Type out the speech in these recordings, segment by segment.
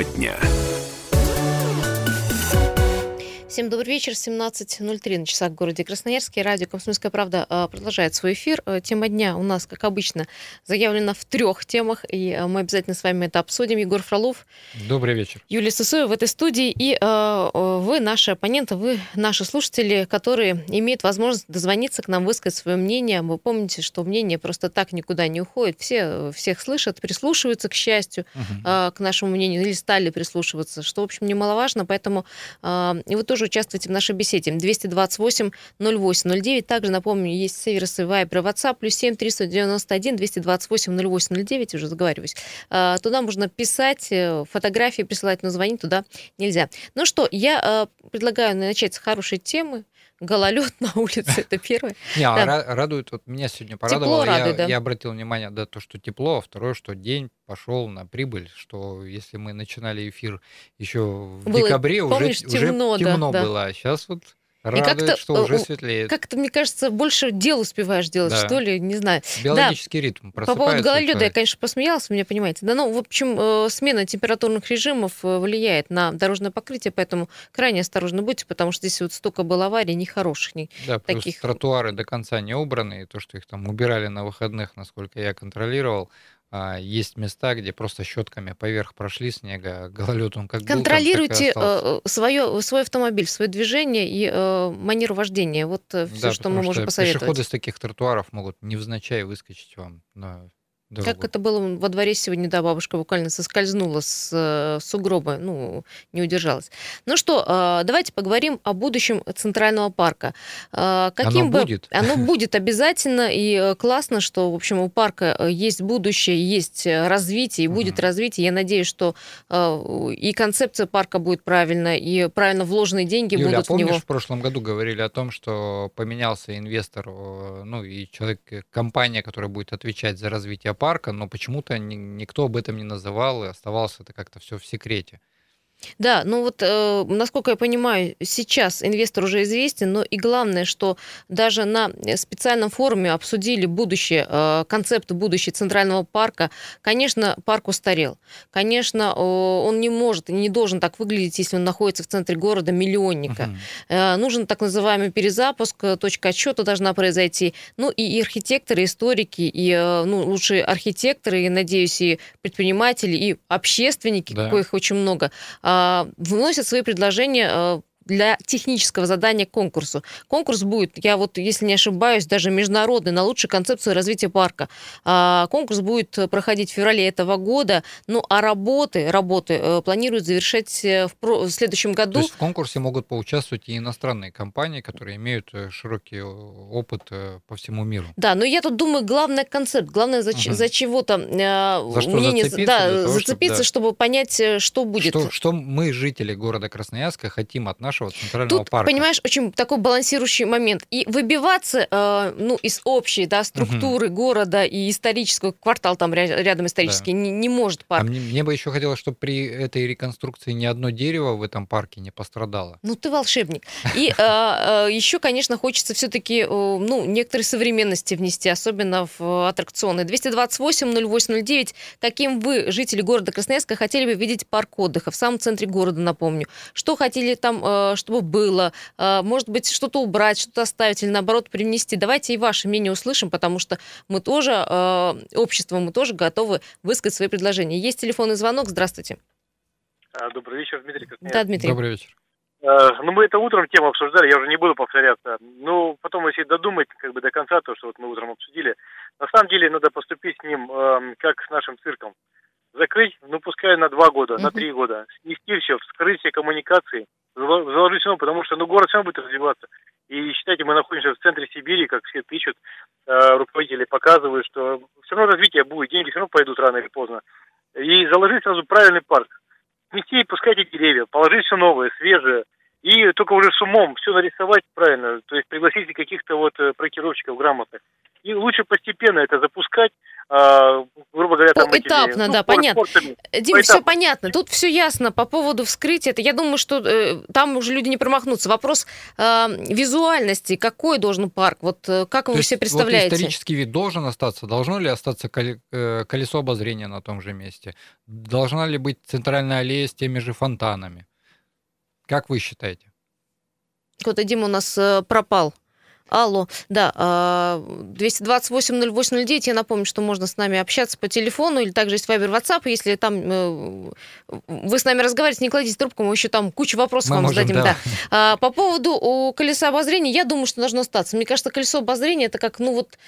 Тема дня. Всем добрый вечер, 17.03 на часах в городе Красноярске. Радио «Комсомольская правда» а, продолжает свой эфир. Э, тема дня у нас, как обычно, заявлена в трех темах, и э, мы обязательно с вами это обсудим. Егор Фролов. Добрый вечер. Юлия Сусоева в этой студии. И э, вы, наши оппоненты, вы, наши слушатели, которые имеют возможность дозвониться к нам, высказать свое мнение. Вы помните, что мнение просто так никуда не уходит. Все всех слышат, прислушиваются, к счастью, угу. к нашему мнению, или стали прислушиваться, что, в общем, немаловажно. Поэтому и вы тоже участвуйте в нашей беседе. 228 08 09. Также, напомню, есть сервисы Viber и WhatsApp. Плюс 7 391 228 08 09. Уже заговариваюсь. А, туда можно писать, э, фотографии присылать, но звонить туда нельзя. Ну что, я а, предлагаю начать с хорошей темы гололед на улице, это первое. Не, а радует, вот меня сегодня порадовало, я обратил внимание, да, то, что тепло, а второе, что день пошел на прибыль, что если мы начинали эфир еще в декабре, уже темно было, а сейчас вот Радует, что уже светлеет. Как-то, мне кажется, больше дел успеваешь делать, да. что ли, не знаю. Биологический да. ритм По поводу гололеда я, конечно, посмеялась, меня понимаете. Да, ну, в общем, э, смена температурных режимов э, влияет на дорожное покрытие, поэтому крайне осторожно будьте, потому что здесь вот столько было аварий нехороших. Не да, таких. тротуары до конца не убраны, и то, что их там убирали на выходных, насколько я контролировал, есть места, где просто щетками поверх прошли снега, гололед он как Контролируйте был, там, свое, свой автомобиль, свое движение и э, манеру вождения. Вот все, да, что мы можем посоветовать. Пешеходы с таких тротуаров могут невзначай выскочить вам на дорогу. Как это было во дворе сегодня, да, бабушка буквально соскользнула с э, сугроба, ну, не удержалась. Ну что, э, давайте поговорим о будущем Центрального парка. Э, каким оно бы... будет. Оно будет обязательно, и классно, что, в общем, у парка есть будущее, есть развитие, и будет угу. развитие. Я надеюсь, что и концепция парка будет правильная, и правильно вложенные деньги Юля, будут а помнишь, в него. в прошлом году говорили о том, что поменялся инвестор, ну, и человек, компания, которая будет отвечать за развитие парка, но почему-то ни, никто об этом не называл, и оставалось это как-то все в секрете. Да, ну вот, э, насколько я понимаю, сейчас инвестор уже известен, но и главное, что даже на специальном форуме обсудили будущее, э, концепты будущего Центрального парка. Конечно, парк устарел. Конечно, э, он не может и не должен так выглядеть, если он находится в центре города миллионника. Угу. Э, нужен так называемый перезапуск, э, точка отсчета должна произойти. Ну и, и архитекторы, историки, и э, ну, лучшие архитекторы, и, надеюсь, и предприниматели, и общественники, да. коих очень много, а, вносят свои предложения а, для технического задания к конкурсу. Конкурс будет, я вот, если не ошибаюсь, даже международный, на лучшую концепцию развития парка. А, конкурс будет проходить в феврале этого года, ну а работы, работы э, планируют завершать э, в, про, в следующем году. То есть в конкурсе могут поучаствовать и иностранные компании, которые имеют э, широкий опыт по всему миру. Да, но я тут думаю, главный концепт, главное за, угу. за чего-то за что мнение, зацепиться, да, того, зацепиться, чтобы, да. чтобы понять, что будет. Что, что мы, жители города Красноярска, хотим от нашего нашего центрального Тут, парка. понимаешь, очень такой балансирующий момент. И выбиваться э, ну, из общей да, структуры угу. города и исторического квартал там рядом исторический да. не, не может парк. А мне, мне бы еще хотелось, чтобы при этой реконструкции ни одно дерево в этом парке не пострадало. Ну, ты волшебник. И э, э, еще, конечно, хочется все-таки ну, некоторые современности внести, особенно в аттракционы. 228-08-09. Каким вы, жители города Красноярска, хотели бы видеть парк отдыха в самом центре города, напомню? Что хотели там чтобы было, а, может быть, что-то убрать, что-то оставить или, наоборот, привнести. Давайте и ваше мнение услышим, потому что мы тоже, а, общество, мы тоже готовы высказать свои предложения. Есть телефонный звонок. Здравствуйте. А, добрый вечер, Дмитрий. Да, Дмитрий. Добрый вечер. Ну, мы это утром тему обсуждали, я уже не буду повторяться. Ну, потом, если додумать как бы до конца то, что вот мы утром обсудили, на самом деле надо поступить с ним э, как с нашим цирком. Закрыть, ну, пускай на два года, uh-huh. на три года. Снести все, вскрыть все коммуникации, заложить потому что ну, город все будет развиваться. И считайте, мы находимся в центре Сибири, как все пишут, э, руководители показывают, что все равно развитие будет, деньги все равно пойдут рано или поздно. И заложить сразу правильный парк. Нести, пускай эти деревья, положить все новое, свежее, и только уже с умом все нарисовать правильно, то есть пригласить каких-то вот э, проектировщиков грамотных. И лучше постепенно это запускать, э, грубо говоря, там этапно, этими, да, ну, понятно. Дим, все понятно. Тут все ясно по поводу вскрытия. Это я думаю, что э, там уже люди не промахнутся. Вопрос э, визуальности, какой должен парк? Вот э, как вы То себе представляете? Вот исторический вид должен остаться. Должно ли остаться э, колесо обозрения на том же месте? Должна ли быть центральная аллея с теми же фонтанами? Как вы считаете? Вот Дима у нас э, пропал. Алло, да, 228-08-09, я напомню, что можно с нами общаться по телефону, или также есть Вайбер, WhatsApp, если там э, вы с нами разговариваете, не кладите трубку, мы еще там кучу вопросов мы вам можем, зададим. Да. Да. А, по поводу колеса обозрения, я думаю, что должно остаться. Мне кажется, колесо обозрения это как, ну вот,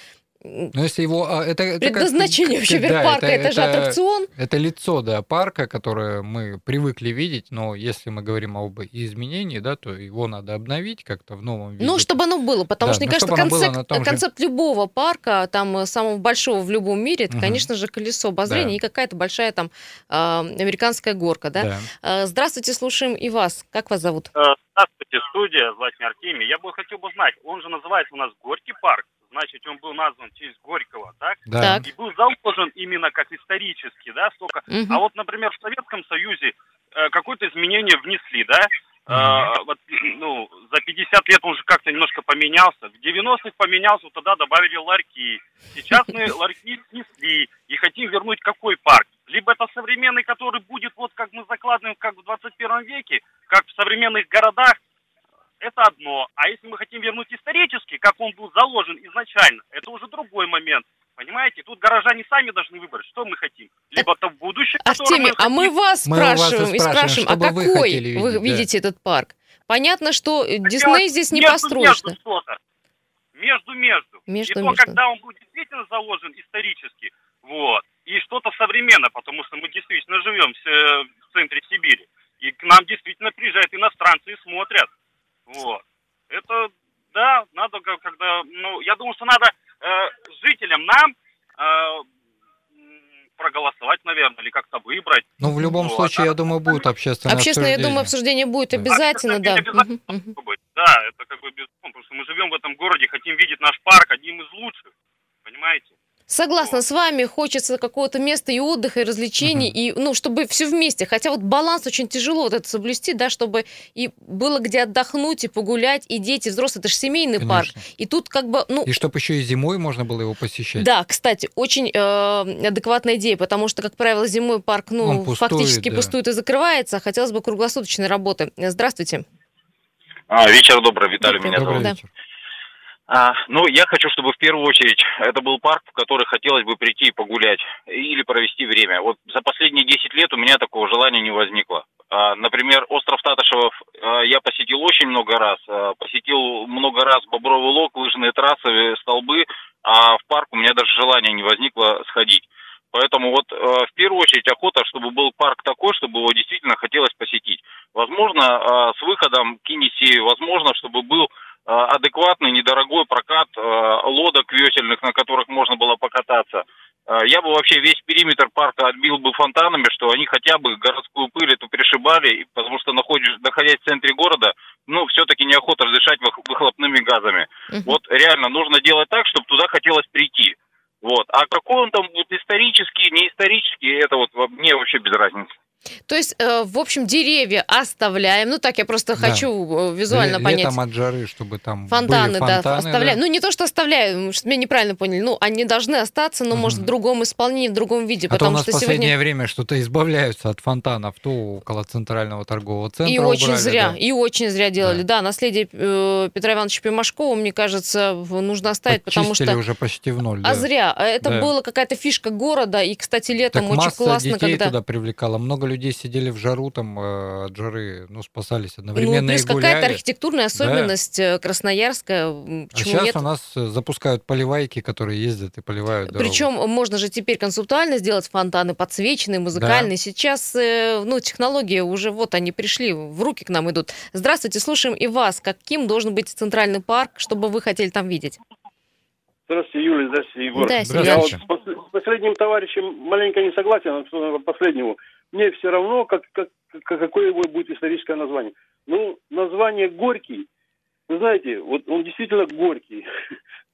но если его... А, это, это Предназначение как, вообще да, парка, это, это, это же аттракцион. Это лицо, да, парка, которое мы привыкли видеть, но если мы говорим об изменении, да, то его надо обновить как-то в новом виде. Ну, чтобы оно было, потому да, что, мне кажется, концепт, концепт же... любого парка, там, э, самого большого в любом мире, это, угу. конечно же, колесо обозрения да. и какая-то большая там а, американская горка, да? да. А, здравствуйте, слушаем и вас. Как вас зовут? Э, здравствуйте, студия Владимир Артемий. Я бы хотел бы знать, он же называется у нас Горький парк значит, он был назван в честь Горького, так? Да. И был заложен именно как исторический, да, столько. Угу. А вот, например, в Советском Союзе э, какое-то изменение внесли, да? Uh-huh. вот, ну, за 50 лет он уже как-то немножко поменялся. В 90-х поменялся, тогда добавили ларьки. Сейчас мы ларьки снесли и хотим вернуть какой парк? Либо это современный, который будет вот как мы закладываем, как в 21 веке, как в современных городах, это одно. А если мы хотим вернуть исторически, как он был заложен изначально, это уже другой момент. Понимаете, тут горожане сами должны выбрать, что мы хотим. Либо то в будущее, Артемий, мы а мы вас мы спрашиваем, вас и спрашиваем, а какой вы, видеть, вы видите да. этот парк? Понятно, что так Дисней здесь не построен. Между-между. Между, и то, когда он будет действительно заложен исторически, вот, и что-то современное, потому что мы действительно живем в центре Сибири. И к нам действительно приезжают иностранцы и смотрят. Вот. Это, да, надо когда, ну, я думаю, что надо э, жителям нам э, проголосовать, наверное, или как-то выбрать. Ну, в любом вот. случае, я думаю, будет общественное Общественное, обсуждение. я думаю, обсуждение будет обязательно, да. Обязательно Да, это как бы безусловно, потому что мы живем в этом городе, хотим видеть наш парк одним из лучших, понимаете? Согласна с вами, хочется какого-то места и отдыха, и развлечений, uh-huh. и, ну, чтобы все вместе. Хотя вот баланс очень тяжело вот это соблюсти, да, чтобы и было где отдохнуть, и погулять, и дети, взрослые, это же семейный Конечно. парк. И тут как бы, ну... И чтобы еще и зимой можно было его посещать. Да, кстати, очень э, адекватная идея, потому что, как правило, зимой парк, ну, пустует, фактически да. пустует и закрывается, а хотелось бы круглосуточной работы. Здравствуйте. А, вечер добрый, Виталий добрый, меня зовут. Вечер. А, ну, я хочу, чтобы в первую очередь это был парк, в который хотелось бы прийти и погулять или провести время. Вот за последние 10 лет у меня такого желания не возникло. А, например, остров Татышевов а, я посетил очень много раз. А, посетил много раз Бобровый лог, лыжные трассы, столбы, а в парк у меня даже желания не возникло сходить. Поэтому вот э, в первую очередь охота, чтобы был парк такой, чтобы его действительно хотелось посетить. Возможно, э, с выходом к Кинеси, возможно, чтобы был адекватный, недорогой прокат э, лодок весельных, на которых можно было покататься. Э, я бы вообще весь периметр парка отбил бы фонтанами, что они хотя бы городскую пыль эту пришибали, потому что находишь, находясь в центре города, ну, все-таки неохота дышать выхлопными газами. Uh-huh. Вот реально нужно делать так, чтобы туда хотелось прийти. Вот. А какой он там будет исторический, не исторический, это вот мне вообще без разницы. То есть, э, в общем, деревья оставляем. Ну, так я просто да. хочу э, визуально Ле- понять. Летом от жары, чтобы там фонтаны, были фонтаны да, оставляем. Да. Ну, не то, что оставляем, что меня неправильно поняли. Ну, они должны остаться, но, угу. может, в другом исполнении, в другом виде. А потому то у нас что в последнее сегодня... время что-то избавляются от фонтанов, то около центрального торгового центра И убрали, очень зря, да. и очень зря делали. Да, да наследие э, Петра Ивановича Пимашкова, мне кажется, нужно оставить, потому что... уже почти в ноль. А зря. А это да. была какая-то фишка города, и, кстати, летом так очень классно, детей когда... туда привлекало. Много людей сидели в жару там э, от жары, ну, спасались одновременно ну, плюс какая-то архитектурная особенность да. Э, красноярская. Почему а сейчас нет? у нас э, запускают поливайки, которые ездят и поливают дорогу. Причем можно же теперь концептуально сделать фонтаны подсвеченные, музыкальные. Да. Сейчас, ну, технологии уже вот они пришли, в руки к нам идут. Здравствуйте, слушаем и вас. Каким должен быть центральный парк, чтобы вы хотели там видеть? Здравствуйте, Юлия, здравствуйте, Егор. Да, Я вот с последним товарищем маленько не согласен, а последнему мне все равно, как, как, какое его будет историческое название. Ну, название Горький, вы знаете, вот он действительно горький.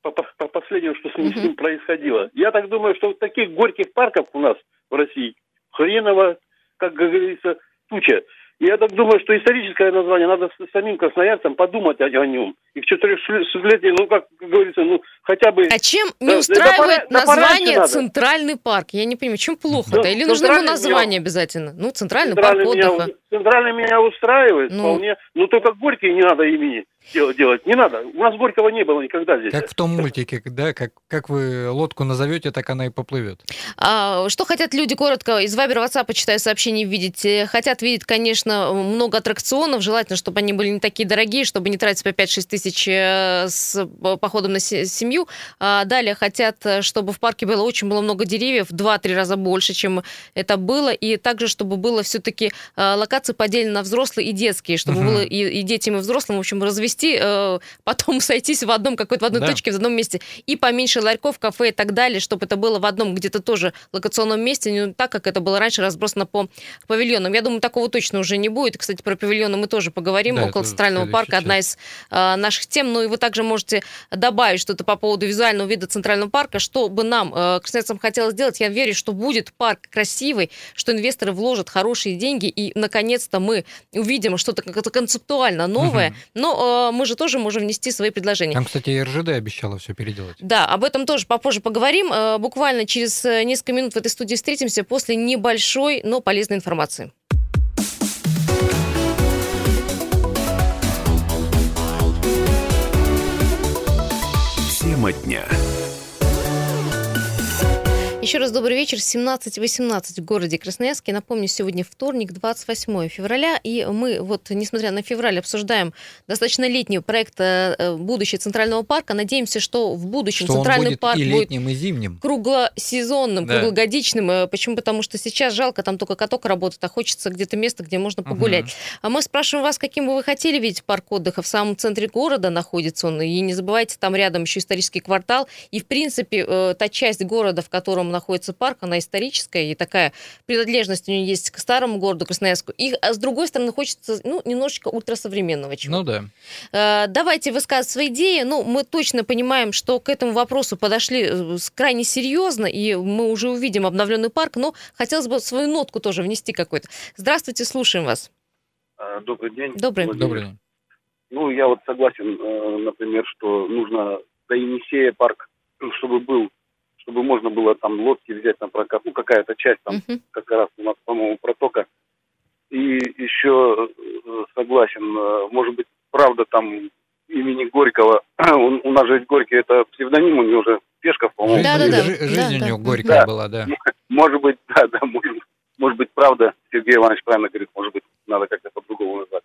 По, по, по последнего, что с ним, с ним происходило. Я так думаю, что таких горьких парков у нас в России хреново, как говорится, туча. Я так думаю, что историческое название, надо самим красноярцам подумать о, о нем. И в четырехсотлетии, ну, как говорится, ну, хотя бы... А чем не устраивает да, название «Центральный парк»? Я не понимаю, чем плохо-то? Да, Или нужно ему название меня... обязательно? Ну, «Центральный, центральный парк отдыха». Меня, центральный меня устраивает ну. вполне. Ну, только Горький не надо имени делать. Не надо. У нас Горького не было никогда здесь. Как в том мультике, да? Как, как вы лодку назовете, так она и поплывет. А, что хотят люди, коротко, из Вайбера, WhatsApp, читаю сообщения, видеть? Хотят видеть, конечно, много аттракционов. Желательно, чтобы они были не такие дорогие, чтобы не тратить по 5-6 тысяч э, с походом на семью. А далее хотят, чтобы в парке было очень было много деревьев, 2-3 раза больше, чем это было. И также, чтобы было все-таки э, локации поделены на взрослые и детские, чтобы угу. было и, и детям, и взрослым, в общем, развести провести, э, потом сойтись в одном какой-то в одной да. точке, в одном месте, и поменьше ларьков, кафе и так далее, чтобы это было в одном где-то тоже локационном месте, не так, как это было раньше разбросано по павильонам. Я думаю, такого точно уже не будет. Кстати, про павильоны мы тоже поговорим. Да, Около Центрального парка часть. одна из э, наших тем. Ну и вы также можете добавить что-то по поводу визуального вида Центрального парка, что бы нам, э, красноярцам, хотелось сделать. Я верю, что будет парк красивый, что инвесторы вложат хорошие деньги, и, наконец-то, мы увидим что-то концептуально новое. Угу. Но мы же тоже можем внести свои предложения. Там, кстати, РЖД обещала все переделать. Да, об этом тоже попозже поговорим. Э, буквально через э, несколько минут в этой студии встретимся после небольшой, но полезной информации. Еще раз добрый вечер. 17.18 в городе Красноярске. Напомню, сегодня вторник, 28 февраля. И мы, вот, несмотря на февраль, обсуждаем достаточно летний проект э, э, будущего Центрального парка. Надеемся, что в будущем что Центральный будет парк и летним, будет и зимним. круглосезонным, да. круглогодичным. Э, почему? Потому что сейчас жалко, там только каток работает, а хочется где-то место, где можно погулять. Угу. А мы спрашиваем вас, каким бы вы хотели видеть парк отдыха. В самом центре города находится он. И не забывайте, там рядом еще исторический квартал. И, в принципе, та часть города, в котором находится парк, она историческая, и такая принадлежность у нее есть к старому городу Красноярску. И а с другой стороны, хочется ну, немножечко ультрасовременного чего Ну да. Э, давайте высказывать свои идеи. Ну, мы точно понимаем, что к этому вопросу подошли э, крайне серьезно, и мы уже увидим обновленный парк, но хотелось бы свою нотку тоже внести какой-то. Здравствуйте, слушаем вас. А, добрый день. Добрый. Добрый день. Ну, я вот согласен, э, например, что нужно до Енисея парк, чтобы был чтобы можно было там лодки взять на прокат, ну какая-то часть там uh-huh. как раз у нас, по-моему, протока. И еще э, согласен, э, может быть, правда там имени Горького, у, у нас же Горький это псевдоним, у него уже Пешков, по-моему. Да, да, да. Жизнь да, у него да. горькая да. была, да. Может быть, да, да, может, может быть, правда, Сергей Иванович правильно говорит, может быть, надо как-то по-другому назвать.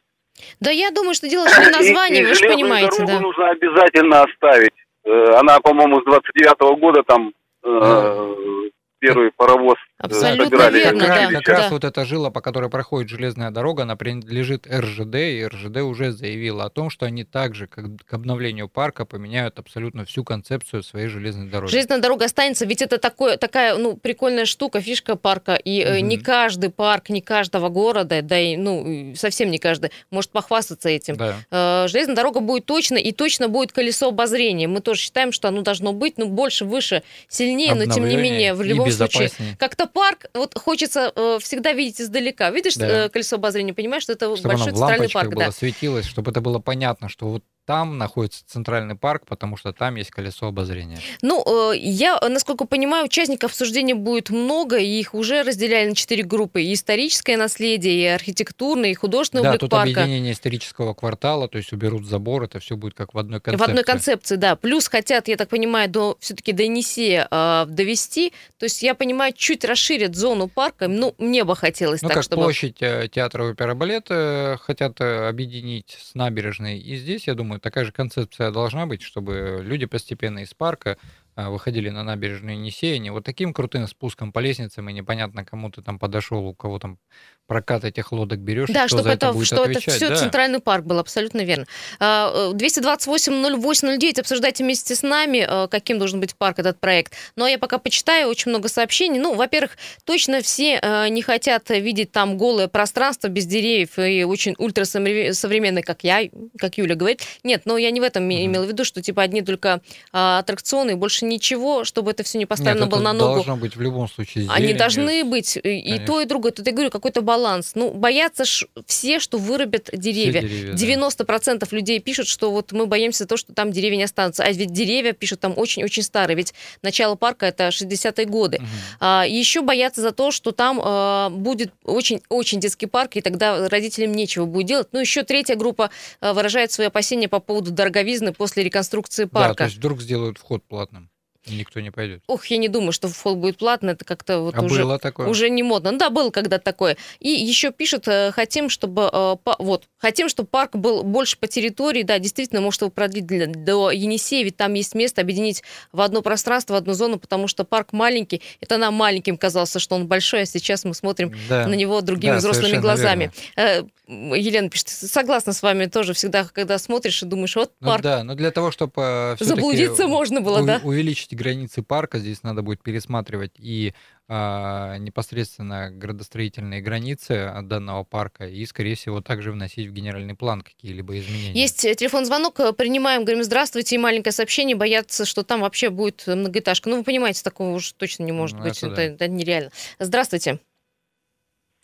Да я думаю, что дело не название, вы же понимаете, да. нужно обязательно оставить. Э, она, по-моему, с 29 -го года там Э, первый паровоз э, Абсолютно собирали. Верно, как, да, как да. раз вот эта жила, по которой проходит железная дорога, она принадлежит РЖД, и РЖД уже заявила о том, что они также, как к обновлению парка, поменяют абсолютно всю концепцию своей железной дороги. Железная дорога останется, ведь это такое, такая ну, прикольная штука, фишка парка, и угу. не каждый парк, не каждого города, да и ну, совсем не каждый может похвастаться этим. Да. Железная дорога будет точно, и точно будет колесо обозрения. Мы тоже считаем, что оно должно быть ну, больше, выше, сильнее, но тем не менее, в любом случае, как-то парк, вот хочется э, всегда видеть издалека. Видишь да. э, колесо обозрения, понимаешь, что это чтобы большой центральный парк. Было, да. светилось, чтобы это было понятно, что вот там находится центральный парк, потому что там есть колесо обозрения. Ну, э, я, насколько понимаю, участников обсуждения будет много, и их уже разделяли на четыре группы. И историческое наследие, и архитектурное, и художественное да, облик тут парка. объединение исторического квартала, то есть уберут забор, это все будет как в одной концепции. В одной концепции, да. Плюс хотят, я так понимаю, до, все-таки до Енисея э, довести. То есть, я понимаю, чуть расширят зону парка. Ну, мне бы хотелось ну, так, как чтобы... площадь э, театра оперы балета хотят э, объединить с набережной. И здесь, я думаю, такая же концепция должна быть, чтобы люди постепенно из парка выходили на набережную Енисея, вот таким крутым спуском по лесницам, и непонятно, кому ты там подошел, у кого там прокат этих лодок берешь, да, чтобы это, это что отвечать. это все да. центральный парк был, абсолютно верно. 228-08-09, а, обсуждайте вместе с нами, а, каким должен быть парк этот проект. Но я пока почитаю, очень много сообщений. Ну, во-первых, точно все не хотят видеть там голое пространство без деревьев и очень ультрасовременное, как я, как Юля говорит. Нет, но я не в этом mm-hmm. имела в виду, что типа одни только аттракционы и больше больше ничего, чтобы это все не поставлено Нет, было на ногу. должно быть в любом случае зелень. Они должны быть и то, и другое. Тут я говорю, какой-то баланс. Ну, боятся все, что вырубят деревья. деревья 90% да. людей пишут, что вот мы боимся того, что там деревья не останутся. А ведь деревья, пишут, там очень-очень старые. Ведь начало парка это 60-е годы. Угу. А, еще боятся за то, что там а, будет очень-очень детский парк, и тогда родителям нечего будет делать. Ну, еще третья группа а, выражает свои опасения по поводу дороговизны после реконструкции парка. Да, то есть вдруг сделают вход платным. Никто не пойдет. Ох, я не думаю, что вход будет платный, это как-то вот а уже, было такое? уже не модно. Ну, да, было когда-то такое. И еще пишут, э, хотим, чтобы э, вот, хотим, чтобы парк был больше по территории, да, действительно, может его продлить для, до Енисея, ведь там есть место объединить в одно пространство, в одну зону, потому что парк маленький, это нам маленьким казался, что он большой, а сейчас мы смотрим да. на него другими да, взрослыми глазами. Верно. Э, Елена пишет, согласна с вами тоже, всегда, когда смотришь и думаешь, вот ну парк. Ну, да, но для того, чтобы заблудиться можно было, у- да? увеличить границы парка, здесь надо будет пересматривать и а, непосредственно градостроительные границы данного парка и, скорее всего, также вносить в генеральный план какие-либо изменения. Есть э, телефон-звонок, э, принимаем, говорим, здравствуйте, и маленькое сообщение, боятся, что там вообще будет многоэтажка. Ну, вы понимаете, такого уж точно не может ну, быть, это, да. это нереально. Здравствуйте.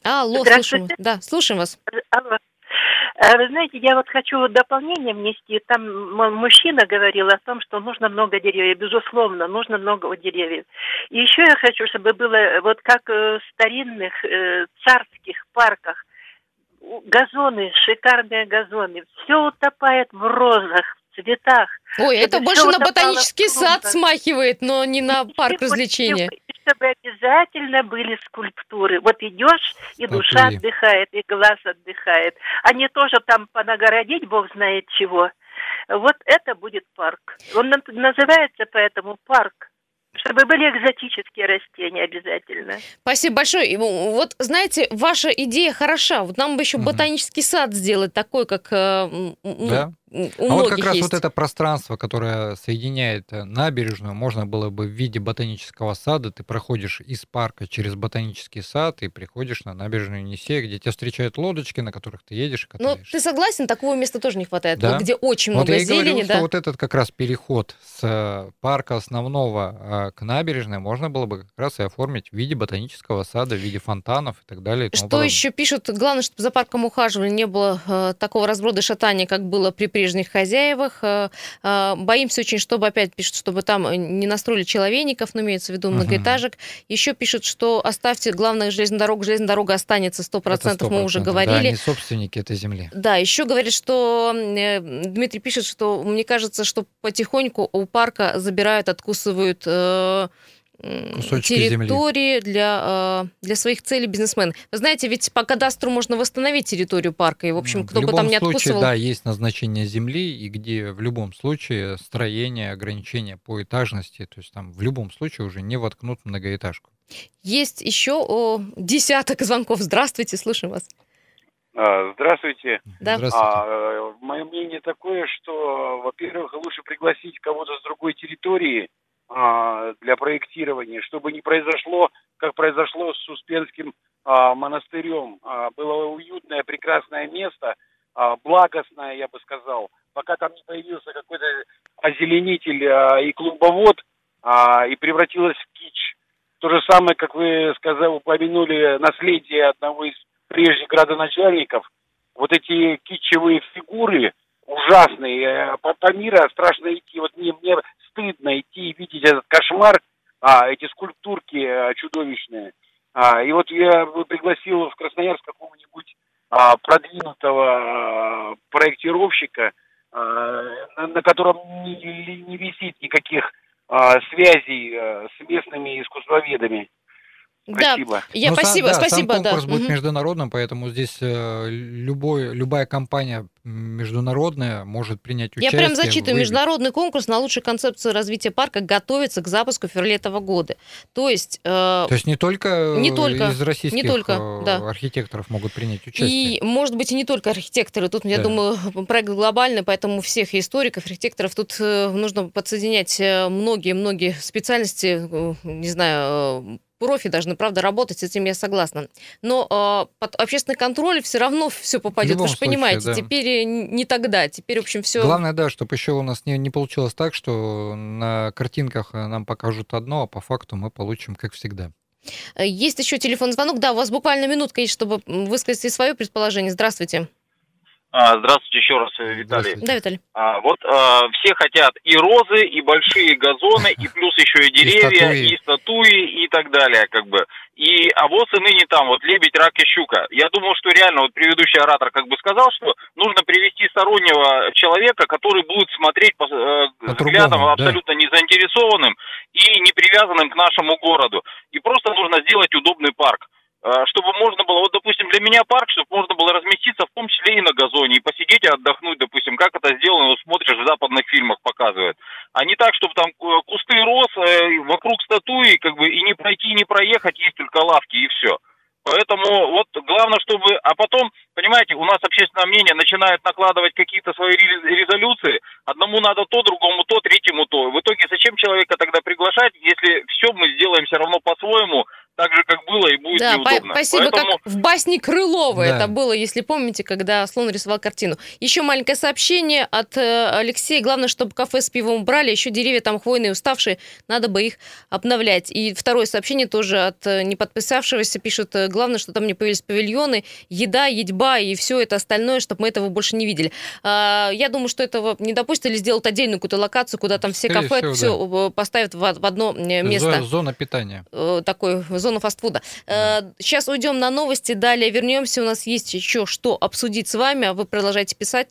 Алло, слушаем. Да, слушаем вас. Алло. А вы знаете, я вот хочу дополнение внести. Там мужчина говорил о том, что нужно много деревьев. Безусловно, нужно много деревьев. И еще я хочу, чтобы было вот как в старинных э, царских парках. Газоны, шикарные газоны. Все утопает в розах, цветах. Ой, это, это больше на ботанический сад смахивает, но не на парк развлечения чтобы обязательно были скульптуры. Вот идешь, и душа отдыхает, и глаз отдыхает. Не тоже там понагородить, бог знает чего. Вот это будет парк. Он называется поэтому парк. Чтобы были экзотические растения обязательно. Спасибо большое. Вот, знаете, ваша идея хороша. Вот нам бы еще угу. ботанический сад сделать такой, как э, ну, да? У а вот как раз есть. вот это пространство, которое соединяет э, набережную, можно было бы в виде ботанического сада, ты проходишь из парка через ботанический сад и приходишь на набережную Енисея, где тебя встречают лодочки, на которых ты едешь и Ну, ты согласен, такого места тоже не хватает, да? вот, где очень вот много я зелени, говорил, да? что вот этот как раз переход с э, парка основного э, к набережной можно было бы как раз и оформить в виде ботанического сада, в виде фонтанов и так далее. И что подобное. еще пишут? Главное, чтобы за парком ухаживали, не было э, такого разброда шатания, как было при прежних хозяевах. Э, э, боимся очень, чтобы, опять пишут, чтобы там не настроили человейников, но имеется в виду многоэтажек. Угу. Еще пишут, что оставьте, главное, железную дорогу, железная дорога останется 100%, 100%, мы уже говорили. Да, они собственники этой земли. Да, еще говорит, что э, Дмитрий пишет, что мне кажется, что потихоньку у парка забирают, откусывают Кусочки территории земли. для, для своих целей бизнесмен. Вы знаете, ведь по кадастру можно восстановить территорию парка, и, в общем, кто бы там не откусывал... случае, да, есть назначение земли, и где в любом случае строение, ограничения по этажности, то есть там в любом случае уже не воткнут многоэтажку. Есть еще о, десяток звонков. Здравствуйте, слушаем вас. А, здравствуйте. Да. Здравствуйте. А, мое мнение такое, что, во-первых, лучше пригласить кого-то с другой территории, а, для проектирования, чтобы не произошло, как произошло с Успенским а, монастырем. А, было уютное, прекрасное место, благостное, я бы сказал, пока там не появился какой-то озеленитель и клубовод, и превратилось в кич. То же самое, как вы сказали, упомянули наследие одного из прежних градоначальников. Вот эти кичевые фигуры, ужасные. Э, по, по миру страшно идти. Вот мне, мне стыдно идти и видеть этот кошмар, а, эти скульптурки а, чудовищные. А, и вот я пригласил в Красноярск какого-нибудь а, продвинутого а, проектировщика, а, на, на котором не, не висит никаких а, связей а, с местными искусствоведами. Спасибо. Да, я, ну, спасибо, да, спасибо. Сам конкурс да. будет угу. международным, поэтому здесь э, любой, любая компания международная может принять участие. Я прям зачитываю. Международный конкурс на лучшую концепцию развития парка готовится к запуску в феврале этого года. То есть... Э, То есть не только, не только из российских не только, э, да. архитекторов могут принять участие. И, может быть, и не только архитекторы. Тут, да. я думаю, проект глобальный, поэтому всех историков, архитекторов тут э, нужно подсоединять многие-многие специальности, не знаю, профи должны, правда, работать, с этим я согласна. Но э, под общественный контроль все равно все попадет. Вы же случае, понимаете, да. теперь не тогда, теперь, в общем, все... Главное, да, чтобы еще у нас не, не получилось так, что на картинках нам покажут одно, а по факту мы получим, как всегда. Есть еще телефонный звонок. Да, у вас буквально минутка есть, чтобы высказать свое предположение. Здравствуйте. А, здравствуйте еще раз, э, Виталий. Да, Виталий. А, вот а, все хотят и розы, и большие газоны, и плюс еще и деревья, и статуи, и, статуи, и так далее, как бы. И а вот и ныне там, вот лебедь, рак и щука. Я думал, что реально, вот предыдущий оратор как бы сказал, что нужно привести стороннего человека, который будет смотреть по, э, взглядом абсолютно да. не заинтересованным и не привязанным к нашему городу. И просто нужно сделать удобный парк. А, чтобы можно было, вот, допустим, для меня парк, чтобы можно было разместиться в том числе и на газоне, и посидеть и отдохнуть, допустим, как это сделано, вот смотришь в западных фильмах показывают. А не так, чтобы там э, кусты роз, э, вокруг статуи, как бы, и не пройти, и не проехать, есть только лавки, и все. Поэтому вот главное, чтобы... А потом, понимаете, у нас общественное мнение начинает накладывать какие-то свои резолюции. Одному надо то, другому то, третьему то. В итоге зачем человека тогда приглашать, если все мы сделаем все равно по-своему, было, и будет да, неудобно. спасибо, Поэтому... как в басне Крылова да. это было, если помните, когда слон рисовал картину. Еще маленькое сообщение от э, Алексея. Главное, чтобы кафе с пивом убрали, еще деревья там хвойные, уставшие, надо бы их обновлять. И второе сообщение тоже от э, неподписавшегося пишут, э, главное, что там не появились павильоны, еда, едьба и все это остальное, чтобы мы этого больше не видели. А, я думаю, что этого не допустят или сделают отдельную какую-то локацию, куда там все Скорее кафе всего, все да. поставят в, в одно место. Зона питания. Такой зона зону фастфуда. Да. Сейчас уйдем на новости, далее вернемся. У нас есть еще что обсудить с вами, а вы продолжайте писать.